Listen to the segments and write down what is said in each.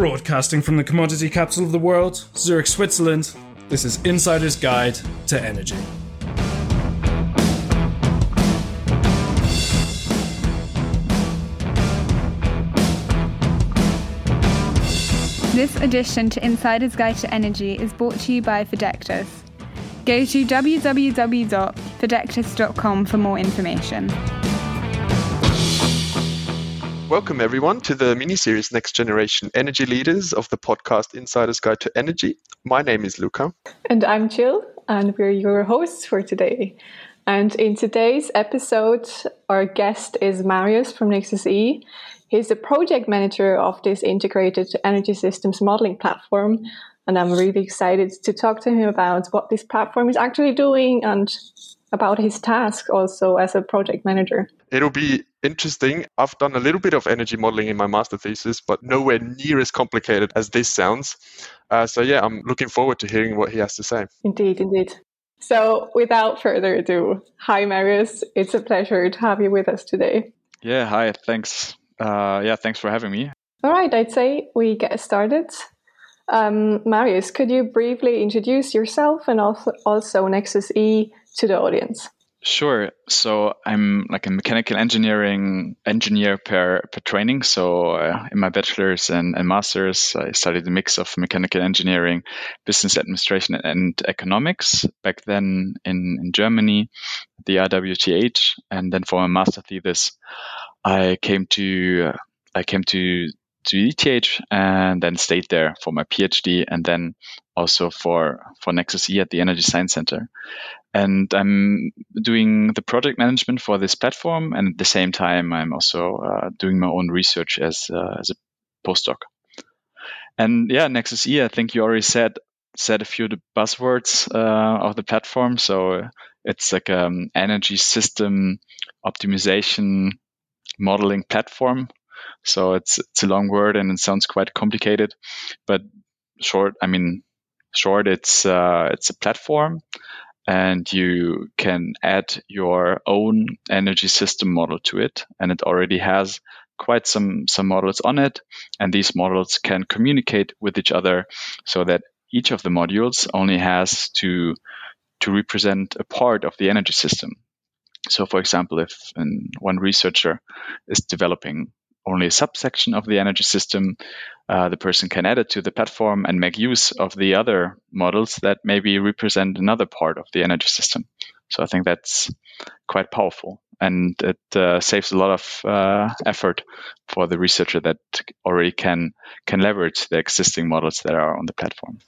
Broadcasting from the commodity capital of the world, Zurich, Switzerland, this is Insider's Guide to Energy. This edition to Insider's Guide to Energy is brought to you by Fidectus. Go to www.fidectus.com for more information. Welcome, everyone, to the mini series Next Generation Energy Leaders of the podcast Insider's Guide to Energy. My name is Luca. And I'm Jill, and we're your hosts for today. And in today's episode, our guest is Marius from Nexus E. He's the project manager of this integrated energy systems modeling platform. And I'm really excited to talk to him about what this platform is actually doing and about his task also as a project manager. It'll be interesting. I've done a little bit of energy modeling in my master thesis, but nowhere near as complicated as this sounds. Uh, so, yeah, I'm looking forward to hearing what he has to say. Indeed, indeed. So, without further ado, hi, Marius. It's a pleasure to have you with us today. Yeah, hi. Thanks. Uh, yeah, thanks for having me. All right, I'd say we get started. Um, Marius, could you briefly introduce yourself and also, also Nexus E to the audience? Sure. So I'm like a mechanical engineering engineer per, per training. So uh, in my bachelor's and, and master's, I studied a mix of mechanical engineering, business administration, and economics back then in, in Germany, the RWTH. And then for my master thesis, I came to uh, I came to to ETH and then stayed there for my PhD and then also for for Nexus E at the Energy Science Center and I'm doing the project management for this platform, and at the same time, I'm also uh, doing my own research as uh, as a postdoc. And yeah, Nexus E, I think you already said said a few of the buzzwords uh, of the platform. So it's like an um, energy system optimization modeling platform. So it's it's a long word and it sounds quite complicated, but short, I mean, short, it's uh, it's a platform and you can add your own energy system model to it. And it already has quite some, some models on it. And these models can communicate with each other so that each of the modules only has to, to represent a part of the energy system. So, for example, if one researcher is developing only a subsection of the energy system, uh, the person can add it to the platform and make use of the other models that maybe represent another part of the energy system. So I think that's quite powerful and it uh, saves a lot of uh, effort for the researcher that already can can leverage the existing models that are on the platform.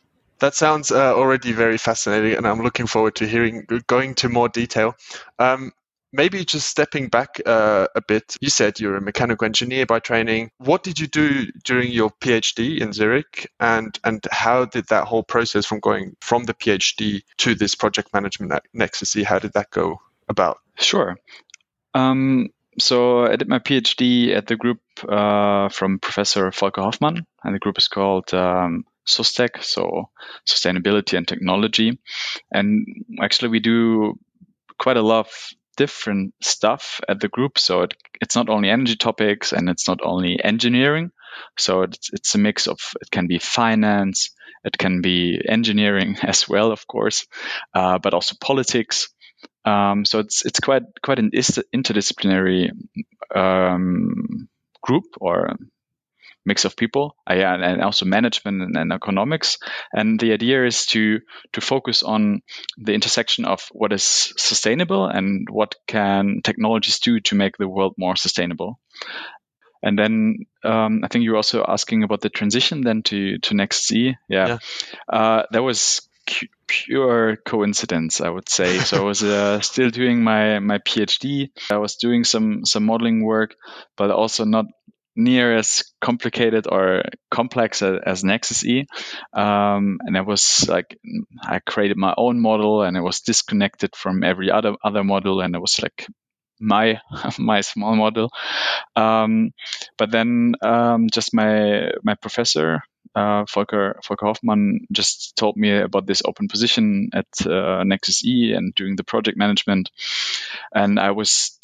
That sounds uh, already very fascinating, and I'm looking forward to hearing going to more detail. Um, maybe just stepping back uh, a bit, you said you're a mechanical engineer by training. What did you do during your PhD in Zurich, and and how did that whole process from going from the PhD to this project management at Nexus E, how did that go about? Sure. Um, so I did my PhD at the group uh, from Professor Volker Hoffmann, and the group is called um, SUSTEC, so Sustainability and Technology. And actually, we do quite a lot of different stuff at the group. So it, it's not only energy topics and it's not only engineering. So it's, it's a mix of, it can be finance, it can be engineering as well, of course, uh, but also politics. Um, so it's it's quite quite an interdisciplinary um, group or mix of people uh, yeah, and also management and, and, economics and the idea is to to focus on the intersection of what is sustainable and what can technologies do to make the world more sustainable and then um, I think you're also asking about the transition then to to Nexus E. Yeah, yeah. Uh, that was cu- pure coincidence, I would say. So I was uh, still doing my my PhD. I was doing some some modeling work, but also not near as complicated or complex as, as Nexus E. Um, and it was like I created my own model and it was disconnected from every other other model and it was like my my small model. Um, but then um, just my my professor uh, Volker Volker Hoffmann just told me about this open position at uh, Nexus E and doing the project management, and I was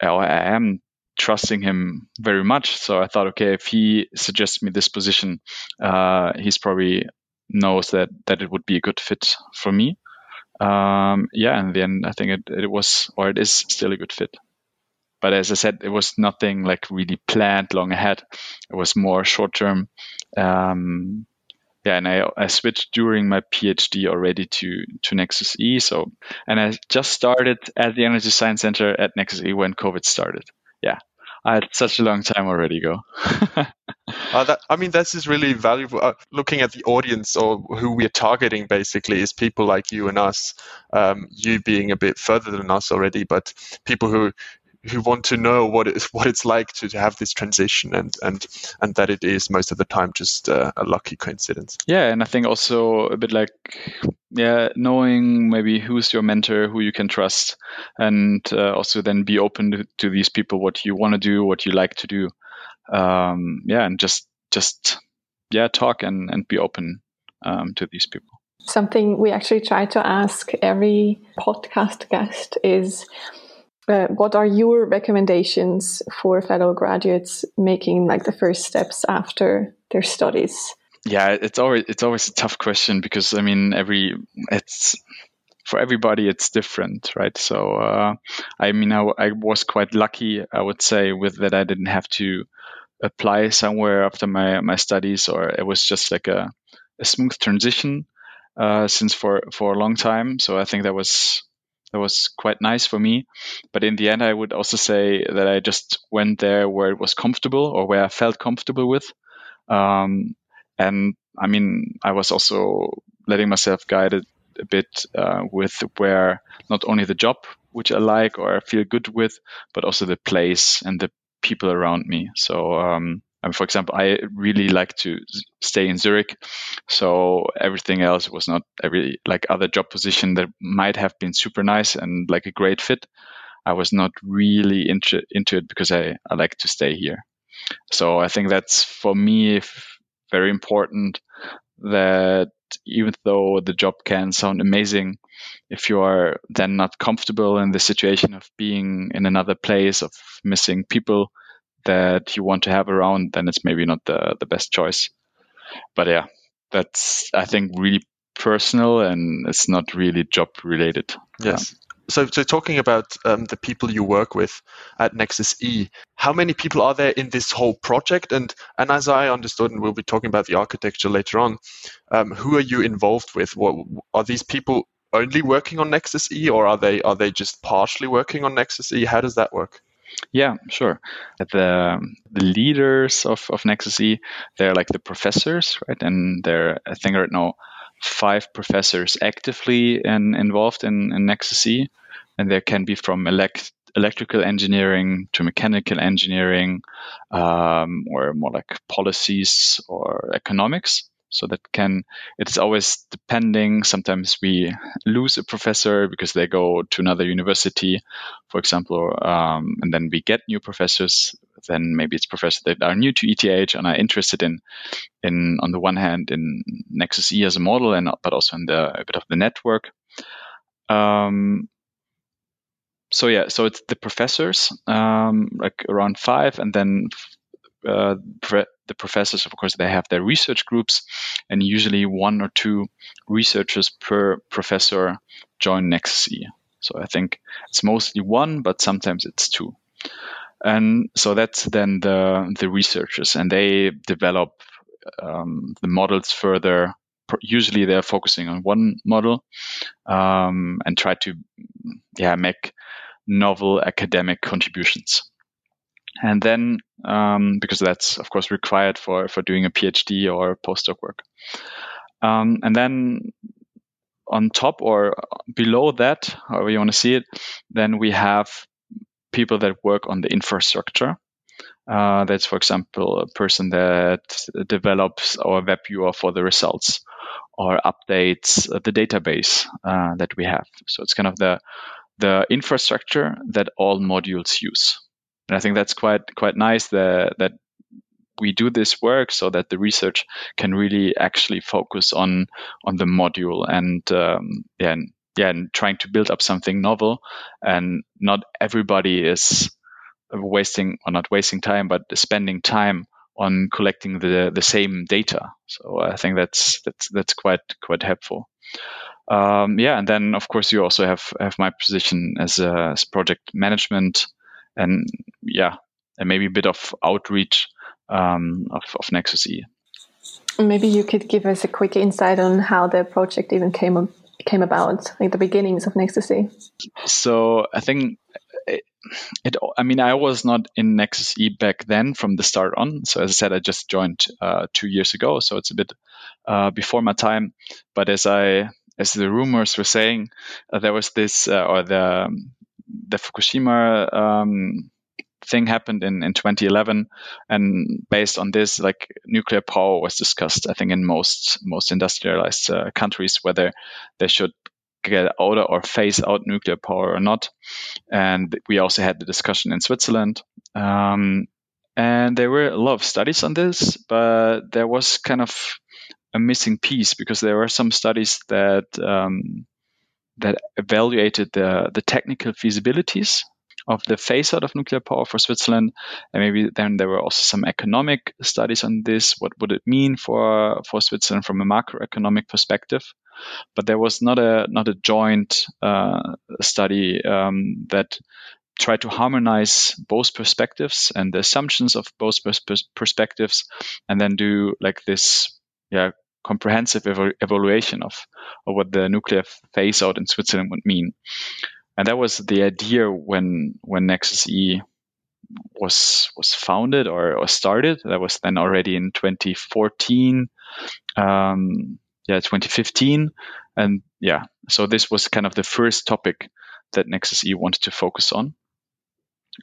I am trusting him very much. So I thought, okay, if he suggests me this position, uh, he's probably knows that that it would be a good fit for me. Um, yeah, and then I think it, it was or it is still a good fit. But as I said, it was nothing like really planned long ahead. It was more short term. Um, yeah, and I, I switched during my PhD already to to Nexus E. So, and I just started at the Energy Science Center at Nexus E when COVID started. Yeah, I had such a long time already ago. uh, that, I mean, this is really valuable. Uh, looking at the audience or who we're targeting, basically, is people like you and us. Um, you being a bit further than us already, but people who who want to know what it's what it's like to, to have this transition and and and that it is most of the time just uh, a lucky coincidence. Yeah and i think also a bit like yeah knowing maybe who's your mentor who you can trust and uh, also then be open to, to, these people what you want to do what you like to do. Um, yeah and just just yeah talk and and be open um, to these people. Something we actually try to ask every podcast guest is uh, what are your recommendations for fellow graduates making like the first steps after their studies? Yeah, it's always it's always a tough question because I mean every it's for everybody it's different, right? So uh, I mean I, I was quite lucky I would say with that I didn't have to apply somewhere after my my studies or it was just like a, a smooth transition uh, since for for a long time. So I think that was that was quite nice for me. But in the end, I would also say that I just went there where it was comfortable or where I felt comfortable with. Um, and I mean, I was also letting myself guide a, a bit uh, with where not only the job, which I like or I feel good with, but also the place and the people around me. So um, and for example, I really like to stay in Zurich, so everything else was not every like other job position that might have been super nice and like a great fit. I was not really into into it because I, I like to stay here. So I think that's for me very important that even though the job can sound amazing, if you are then not comfortable in the situation of being in another place, of missing people, that you want to have around, then it's maybe not the, the best choice. But yeah, that's, I think, really personal and it's not really job related. Yes. so, so talking about um, the people you work with at Nexus E, how many people are there in this whole project? And and as I understood, and we'll be talking about the architecture later on, um, who are you involved with? What are these people only working on Nexus E, or are they are they just partially working on Nexus E? How does that work? Yeah, sure. The the leaders of, of Nexus E, they're like the professors, right? And they're I think right now five professors actively in, involved in, in Nexus E. And there can be from elect, electrical engineering to mechanical engineering, um, or more like policies or economics. So that can, it's always depending. Sometimes we lose a professor because they go to another university, for example, um, and then we get new professors. Then maybe it's professors that are new to ETH and are interested in, in on the one hand, in Nexus E as a model, and but also in the a bit of the network. Um, so yeah, so it's the professors, um, like around five, and then uh, the professors, of course, they have their research groups, and usually one or two researchers per professor join Nexus E. So I think it's mostly one, but sometimes it's two. And so that's then the the researchers, and they develop um, the models further. Usually, they're focusing on one model um, and try to, yeah, make novel academic contributions and then um, because that's of course required for for doing a PhD or postdoc work. Um, and then on top or below that, however you want to see it, then we have people that work on the infrastructure. Uh, that's, for example, a person that develops our web viewer for the results or updates the database uh, that we have. So it's kind of the the infrastructure that all modules use. And I think that's quite quite nice that that we do this work so that the research can really actually focus on on the module and um, yeah, and, yeah, and trying to build up something novel. And not everybody is wasting or not wasting time, but spending time on collecting the the same data. So I think that's that's that's quite quite helpful. Um, yeah, and then of course you also have have my position as, a, as project management, and yeah, and maybe a bit of outreach um, of, of Nexus E. Maybe you could give us a quick insight on how the project even came came about, like the beginnings of Nexus E. So I think it, it, I mean, I was not in Nexus E back then from the start on. So as I said, I just joined uh, two years ago, so it's a bit uh, before my time. But as I as the rumors were saying, uh, there was this uh, or the the Fukushima um, thing happened in, in 2011 and based on this like nuclear power was discussed i think in most most industrialized uh, countries whether they should get out or phase out nuclear power or not. And we also had the discussion in switzerland. Um, and there were a lot of studies on this but there was kind of a missing piece because there were some studies that um, that evaluated the the technical feasibilities of the phase out of nuclear power for Switzerland. And maybe then there were also some economic studies on this. What would it mean for, for Switzerland from a macroeconomic perspective? But there was not a not a joint uh, study um, that tried to harmonize both perspectives and the assumptions of both pers- perspectives, and then do like this, yeah, comprehensive ev- evaluation of, of what the nuclear phase out in Switzerland would mean and that was the idea when when Nexus E was was founded or, or started. That was then already in 2014, um, yeah, 2015, and yeah. So this was kind of the first topic that Nexus E wanted to focus on.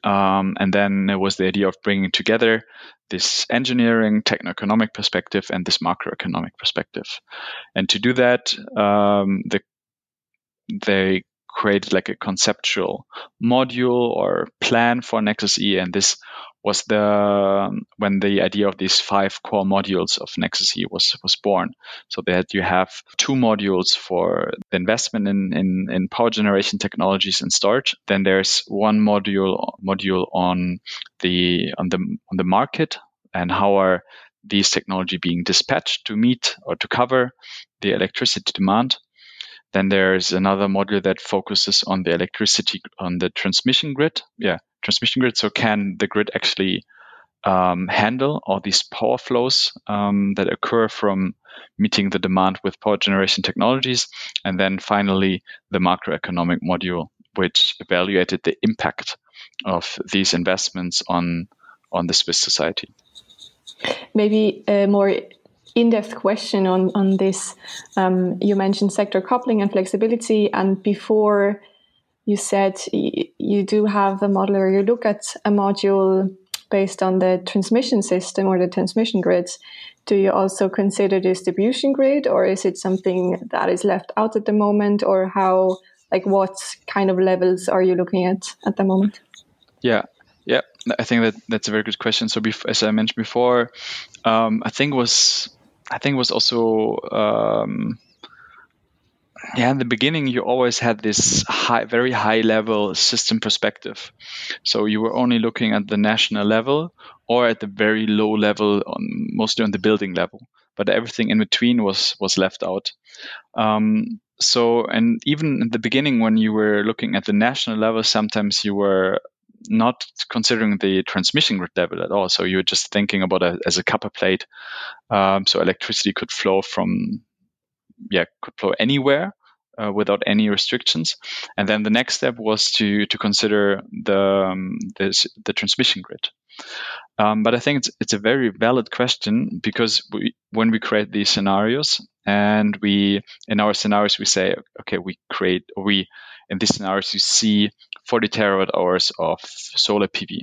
Um, and then it was the idea of bringing together this engineering, techno-economic perspective and this macroeconomic perspective. And to do that, um, the, they created like a conceptual module or plan for Nexus E, and this was the when the idea of these five core modules of Nexus E was was born. So that you have two modules for the investment in, in, in power generation technologies and storage. Then there's one module module on the on the on the market and how are these technology being dispatched to meet or to cover the electricity demand. Then there's another module that focuses on the electricity on the transmission grid. Yeah, transmission grid. So can the grid actually um, handle all these power flows um, that occur from meeting the demand with power generation technologies? And then finally, the macroeconomic module, which evaluated the impact of these investments on on the Swiss society. Maybe a more in-depth question on on this. Um, you mentioned sector coupling and flexibility, and before you said you do have a model where you look at a module based on the transmission system or the transmission grids. Do you also consider distribution grid, or is it something that is left out at the moment, or how? Like, what kind of levels are you looking at at the moment? Yeah, yeah, I think that that's a very good question. So, bef- as I mentioned before, um, I think was I think was also um, yeah in the beginning you always had this high very high level system perspective so you were only looking at the national level or at the very low level on mostly on the building level but everything in between was was left out um, so and even in the beginning when you were looking at the national level sometimes you were not considering the transmission grid level at all. So you were just thinking about it as a copper plate. Um, so electricity could flow from, yeah, could flow anywhere uh, without any restrictions. And then the next step was to to consider the um, this, the transmission grid. Um, but I think it's it's a very valid question because we, when we create these scenarios and we in our scenarios we say okay we create we in these scenarios you see 40 terawatt hours of solar PV.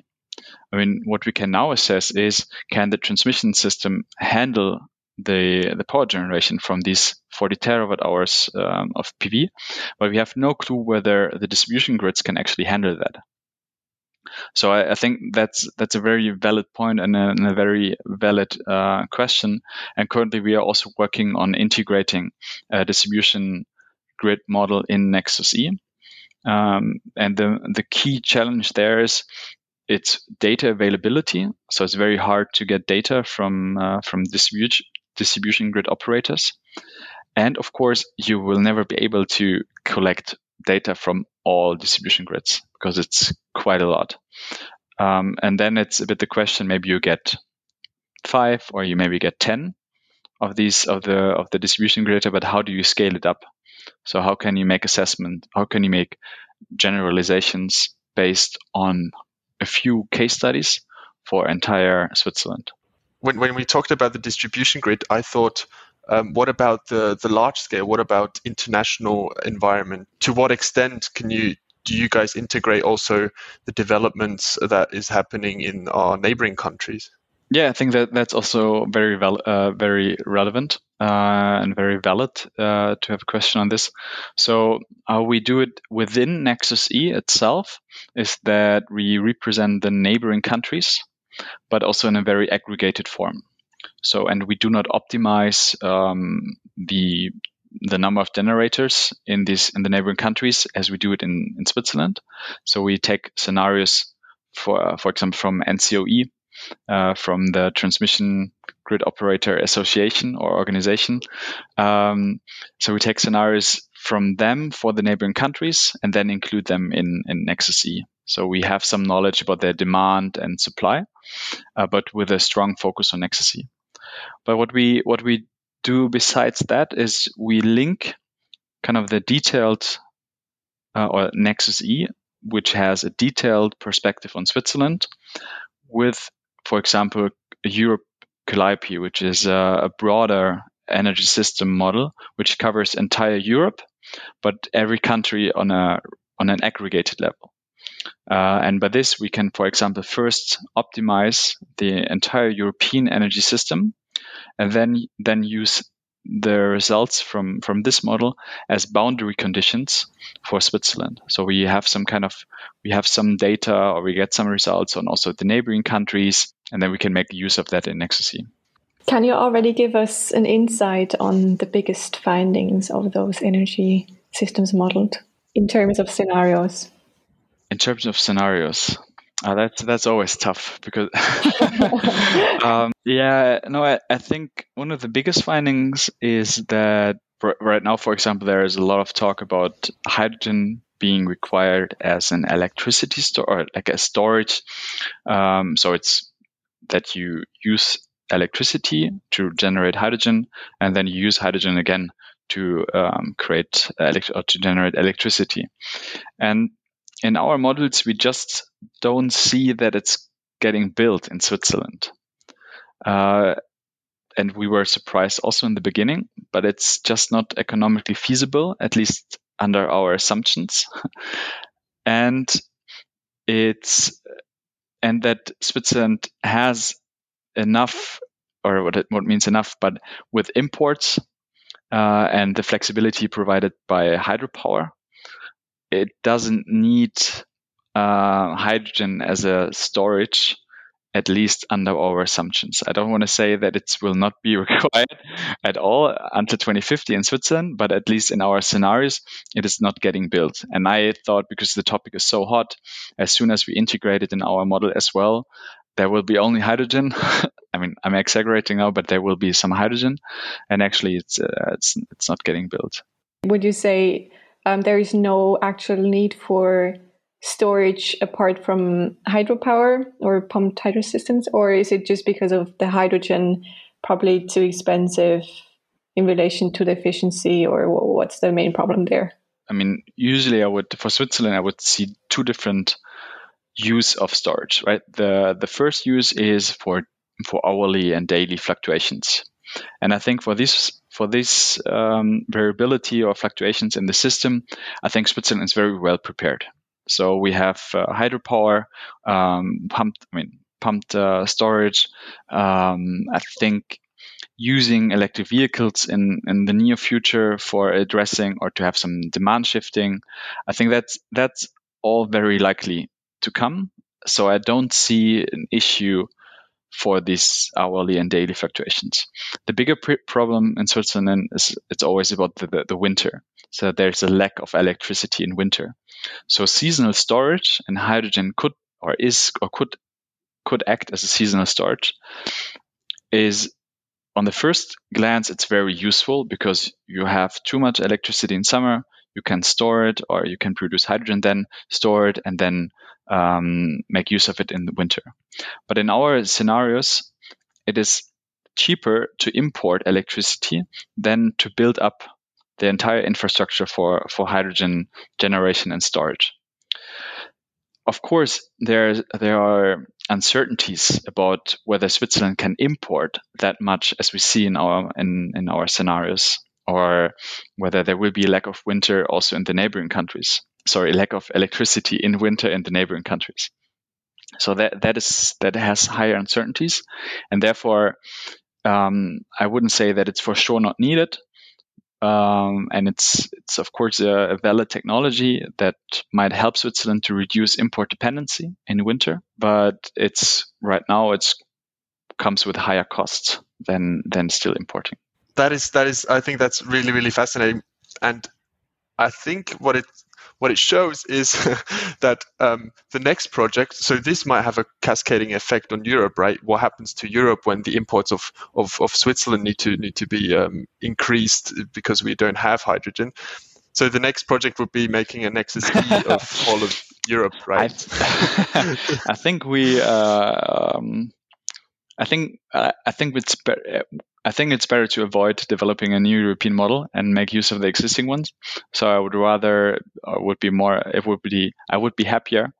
I mean, what we can now assess is can the transmission system handle the the power generation from these 40 terawatt hours um, of PV, but we have no clue whether the distribution grids can actually handle that. So I, I think that's that's a very valid point and a, and a very valid uh, question. And currently, we are also working on integrating a distribution grid model in Nexus E. Um, and the the key challenge there is it's data availability. So it's very hard to get data from uh, from distribution distribution grid operators. And of course, you will never be able to collect data from all distribution grids because it's quite a lot. Um, and then it's a bit the question: maybe you get five, or you maybe get ten of these of the of the distribution grid. But how do you scale it up? So how can you make assessment? How can you make generalizations based on a few case studies for entire Switzerland? When when we talked about the distribution grid, I thought um, what about the, the large scale? What about international environment? To what extent can you do you guys integrate also the developments that is happening in our neighboring countries? Yeah, I think that that's also very val- uh, very relevant uh, and very valid uh, to have a question on this. So how we do it within Nexus E itself is that we represent the neighboring countries, but also in a very aggregated form. So, and we do not optimize um, the the number of generators in these in the neighboring countries as we do it in, in Switzerland. So we take scenarios for uh, for example from ENTSO-E, uh, from the Transmission Grid Operator Association or organization. Um, so we take scenarios from them for the neighboring countries and then include them in in Nexus E. So we have some knowledge about their demand and supply, but with a strong focus on Nexus E. But what we what we do besides that is we link kind of the detailed uh, or Nexus E, which has a detailed perspective on Switzerland, with, for example, Europe Calliope, which is a, a broader energy system model which covers entire Europe, but every country on a on an aggregated level. Uh, and by this, we can, for example, first optimize the entire European energy system and then then use the results from from this model as boundary conditions for Switzerland. So we have some kind of we have some data or we get some results on also the neighboring countries, and then we can make use of that in Nexus E. Can you already give us an insight on the biggest findings of those energy systems modeled in terms of scenarios? In terms of scenarios, uh, that's that's always tough because um, yeah no I, I think one of the biggest findings is that right now for example there is a lot of talk about hydrogen being required as an electricity store like a storage um, so it's that you use electricity to generate hydrogen and then you use hydrogen again to um, create elect- or to generate electricity. And in our models, we just don't see that it's getting built in Switzerland. Uh, and we were surprised also in the beginning, but it's just not economically feasible, at least under our assumptions. and it's and that Switzerland has enough, or what it what means enough, but with imports uh, and the flexibility provided by hydropower, it doesn't need uh, hydrogen as a storage, at least under our assumptions. I don't want to say that it will not be required at all until 2050 in Switzerland, but at least in our scenarios, it is not getting built. And I thought because the topic is so hot, as soon as we integrate it in our model as well, there will be only hydrogen. I mean, I'm exaggerating now, but there will be some hydrogen, and actually, it's uh, it's it's not getting built. Would you say um, there is no actual need for storage apart from hydropower or pumped hydro systems, or is it just because of the hydrogen probably too expensive in relation to the efficiency, or what's the main problem there? I mean, usually I would for Switzerland I would see two different use of storage. Right, the the first use is for for hourly and daily fluctuations, and I think for this for this um, variability or fluctuations in the system, I think Switzerland is very well prepared. So we have uh, hydropower, um, pumped, I mean, pumped uh, storage. Um, I think using electric vehicles in, in the near future for addressing or to have some demand shifting, I think that's that's all very likely to come. So I don't see an issue for these hourly and daily fluctuations. The bigger pr- problem in Switzerland is it's always about the, the, the, winter. So there's a lack of electricity in winter. So seasonal storage and hydrogen could or is or could could act as a seasonal storage is on the first glance it's very useful because you have too much electricity in summer you can store it or you can produce hydrogen then store it and then um, make use of it in the winter but in our scenarios it is cheaper to import electricity than to build up the entire infrastructure for, for hydrogen generation and storage. Of course, there, there are uncertainties about whether Switzerland can import that much as we see in our in, in our scenarios, or whether there will be a lack of winter also in the neighboring countries. Sorry, lack of electricity in winter in the neighboring countries. So that that is that has higher uncertainties, and therefore um, I wouldn't say that it's for sure not needed. Um, and it's it's of course a, a, valid technology that might help Switzerland to reduce import dependency in winter. But it's right now it's comes with higher costs than than still importing. That is that is I think that's really really fascinating, and I think what it what it shows is that um, the next project, so this might have a cascading effect on Europe, right? What happens to Europe when the imports of, of, of Switzerland need to need to be um, increased because we don't have hydrogen? So the next project would be making a Nexus E of all of Europe, right? I, I think we, uh, um, I think, uh, I think it's better. I think it's better to avoid developing a new European model and make use of the existing ones. So I would rather, uh, would be more, it would be, I would be happier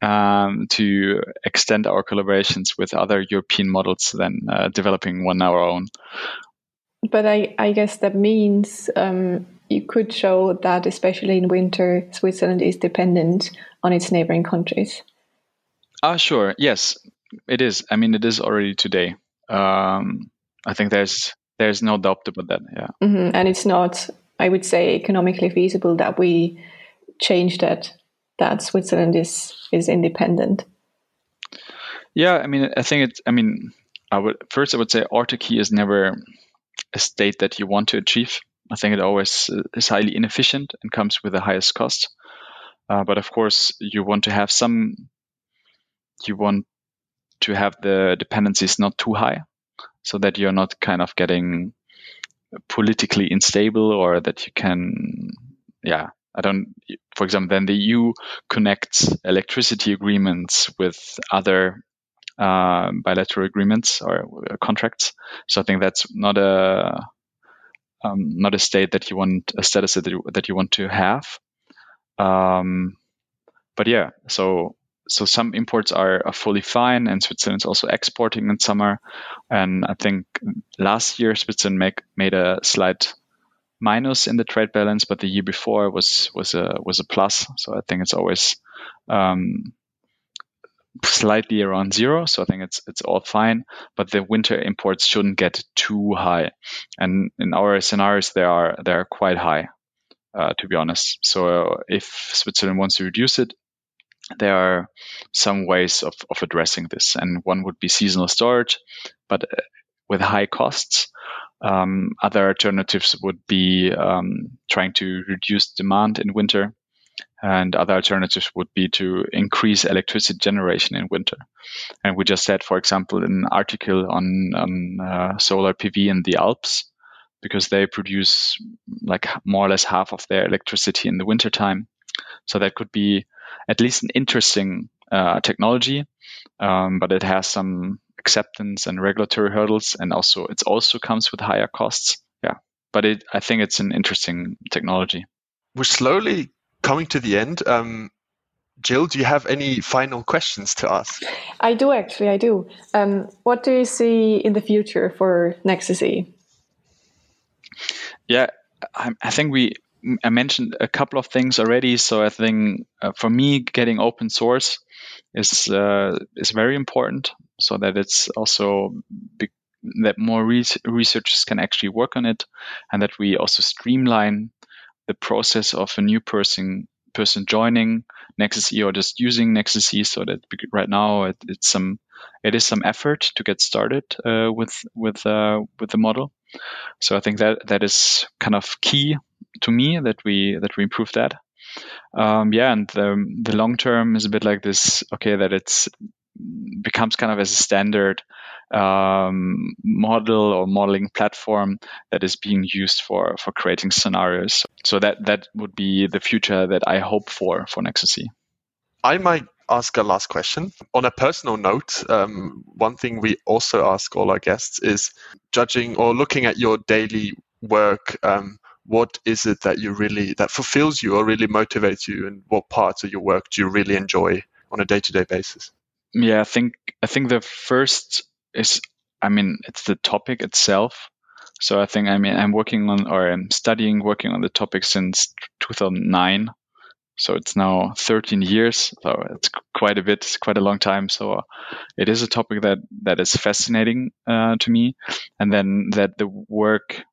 um, to extend our collaborations with other European models than uh, developing one our own. But I, I guess that means um, you could show that, especially in winter, Switzerland is dependent on its neighboring countries. Ah, sure. Yes, it is. I mean, it is already today. Um, I think there's there's no doubt about that. Yeah, mm-hmm. and it's not, I would say, economically feasible that we change that. That Switzerland is is independent. Yeah, I mean, I think it's. I mean, I would first I would say autarky is never a state that you want to achieve. I think it always is highly inefficient and comes with the highest cost. Uh, but of course, you want to have some. You want to have the dependencies not too high so that you're not kind of getting politically unstable or that you can, yeah, I don't, for example, then the EU connects electricity agreements with other uh, bilateral agreements or uh, contracts. So I think that's not a um, not a state that you want a status that you, that you want to have. Um, but yeah, so so some imports are, are fully fine, and Switzerland is also exporting in summer. And I think last year Switzerland make, made a slight minus in the trade balance, but the year before was was a was a plus. So I think it's always um, slightly around zero. So I think it's it's all fine. But the winter imports shouldn't get too high, and in our scenarios they are they are quite high, uh, to be honest. So if Switzerland wants to reduce it, there are some ways of, of addressing this, and one would be seasonal storage, but uh, with high costs. Um, other alternatives would be um, trying to reduce demand in winter, and other alternatives would be to increase electricity generation in winter. And we just said, for example, an article on, on uh, solar PV in the Alps, because they produce like more or less half of their electricity in the wintertime. So that could be at least an interesting uh, technology, um, but it has some acceptance and regulatory hurdles, and also it also comes with higher costs. Yeah, but it, I think it's an interesting technology. We're slowly coming to the end. Um, Jill, do you have any final questions to ask? I do actually. I do. Um, what do you see in the future for Nexus E? Yeah, I, I think we I mentioned a couple of things already. So I think uh, for me, getting open source is uh, is very important, so that it's also be- that more re- researchers can actually work on it, and that we also streamline the process of a new person person joining Nexus E or just using Nexus E. So that right now it, it's some it is some effort to get started uh, with with uh, with the model. So I think that that is kind of key to me that we that we improve that. Um, yeah, and the the long term is a bit like this. Okay, that it's becomes kind of as a standard um, model or modeling platform that is being used for for creating scenarios. So that that would be the future that I hope for for Nexus. I might ask a last question. On a personal note, um, one thing we also ask all our guests is judging or looking at your daily work. Um, what is it that you really that fulfills you or really motivates you, and what parts of your work do you really enjoy on a day-to-day basis? Yeah, I think I think the first is I mean it's the topic itself. So I think I mean I'm working on or I'm studying working on the topic since 2009. So it's now 13 years. So it's quite a bit, it's quite a long time. So it is a topic that that is fascinating uh, to me, and then that the work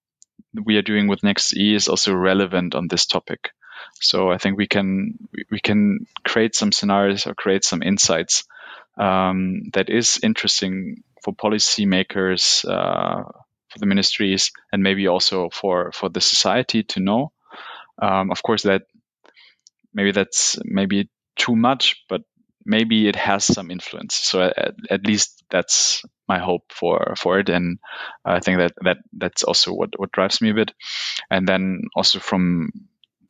we are doing with Nexus E is also relevant on this topic. So I think we can we can create some scenarios or create some insights um, that is interesting for policymakers, uh, for the ministries, and maybe also for for the society to know. Um, of course, that maybe that's maybe too much, but maybe it has some influence. So at, at least that's my hope for for it, and I think that that that's also what what drives me a bit. And then also from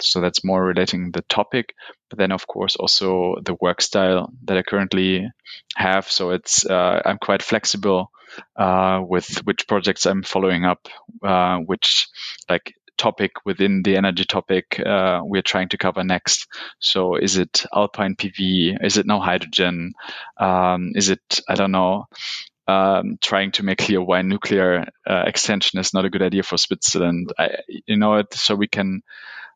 so that's more relating the topic but then of course also the work style that i currently have so it's uh, i'm quite flexible uh, with which projects i'm following up uh, which like topic within the energy topic uh, we're trying to cover next. So is it alpine PV? Is it now hydrogen? Um, is it I don't know. Um, trying to make clear why nuclear uh, extension is not a good idea for Switzerland. I, you know it, so we can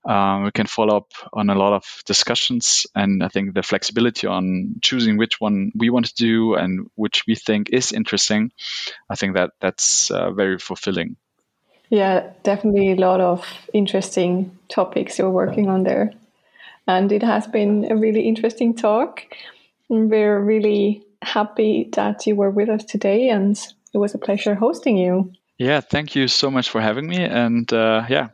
uh, we can follow up on a lot of discussions, and I think the flexibility on choosing which one we want to do and which we think is interesting, I think that that's uh, very fulfilling. Yeah, definitely a lot of interesting topics you're working on there. And it has been a really interesting talk. We're really happy that you were with us today, and it was a pleasure hosting you. Yeah, thank you so much for having me. And uh, yeah,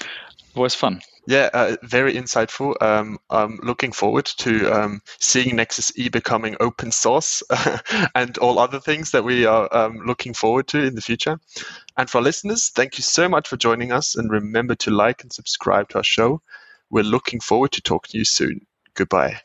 it was fun. Yeah, uh, very insightful. Um, I'm looking forward to um, seeing Nexus E becoming open source and all other things that we are um, looking forward to in the future. And for listeners, thank you so much for joining us. And remember to like and subscribe to our show. We're looking forward to talking to you soon. Goodbye.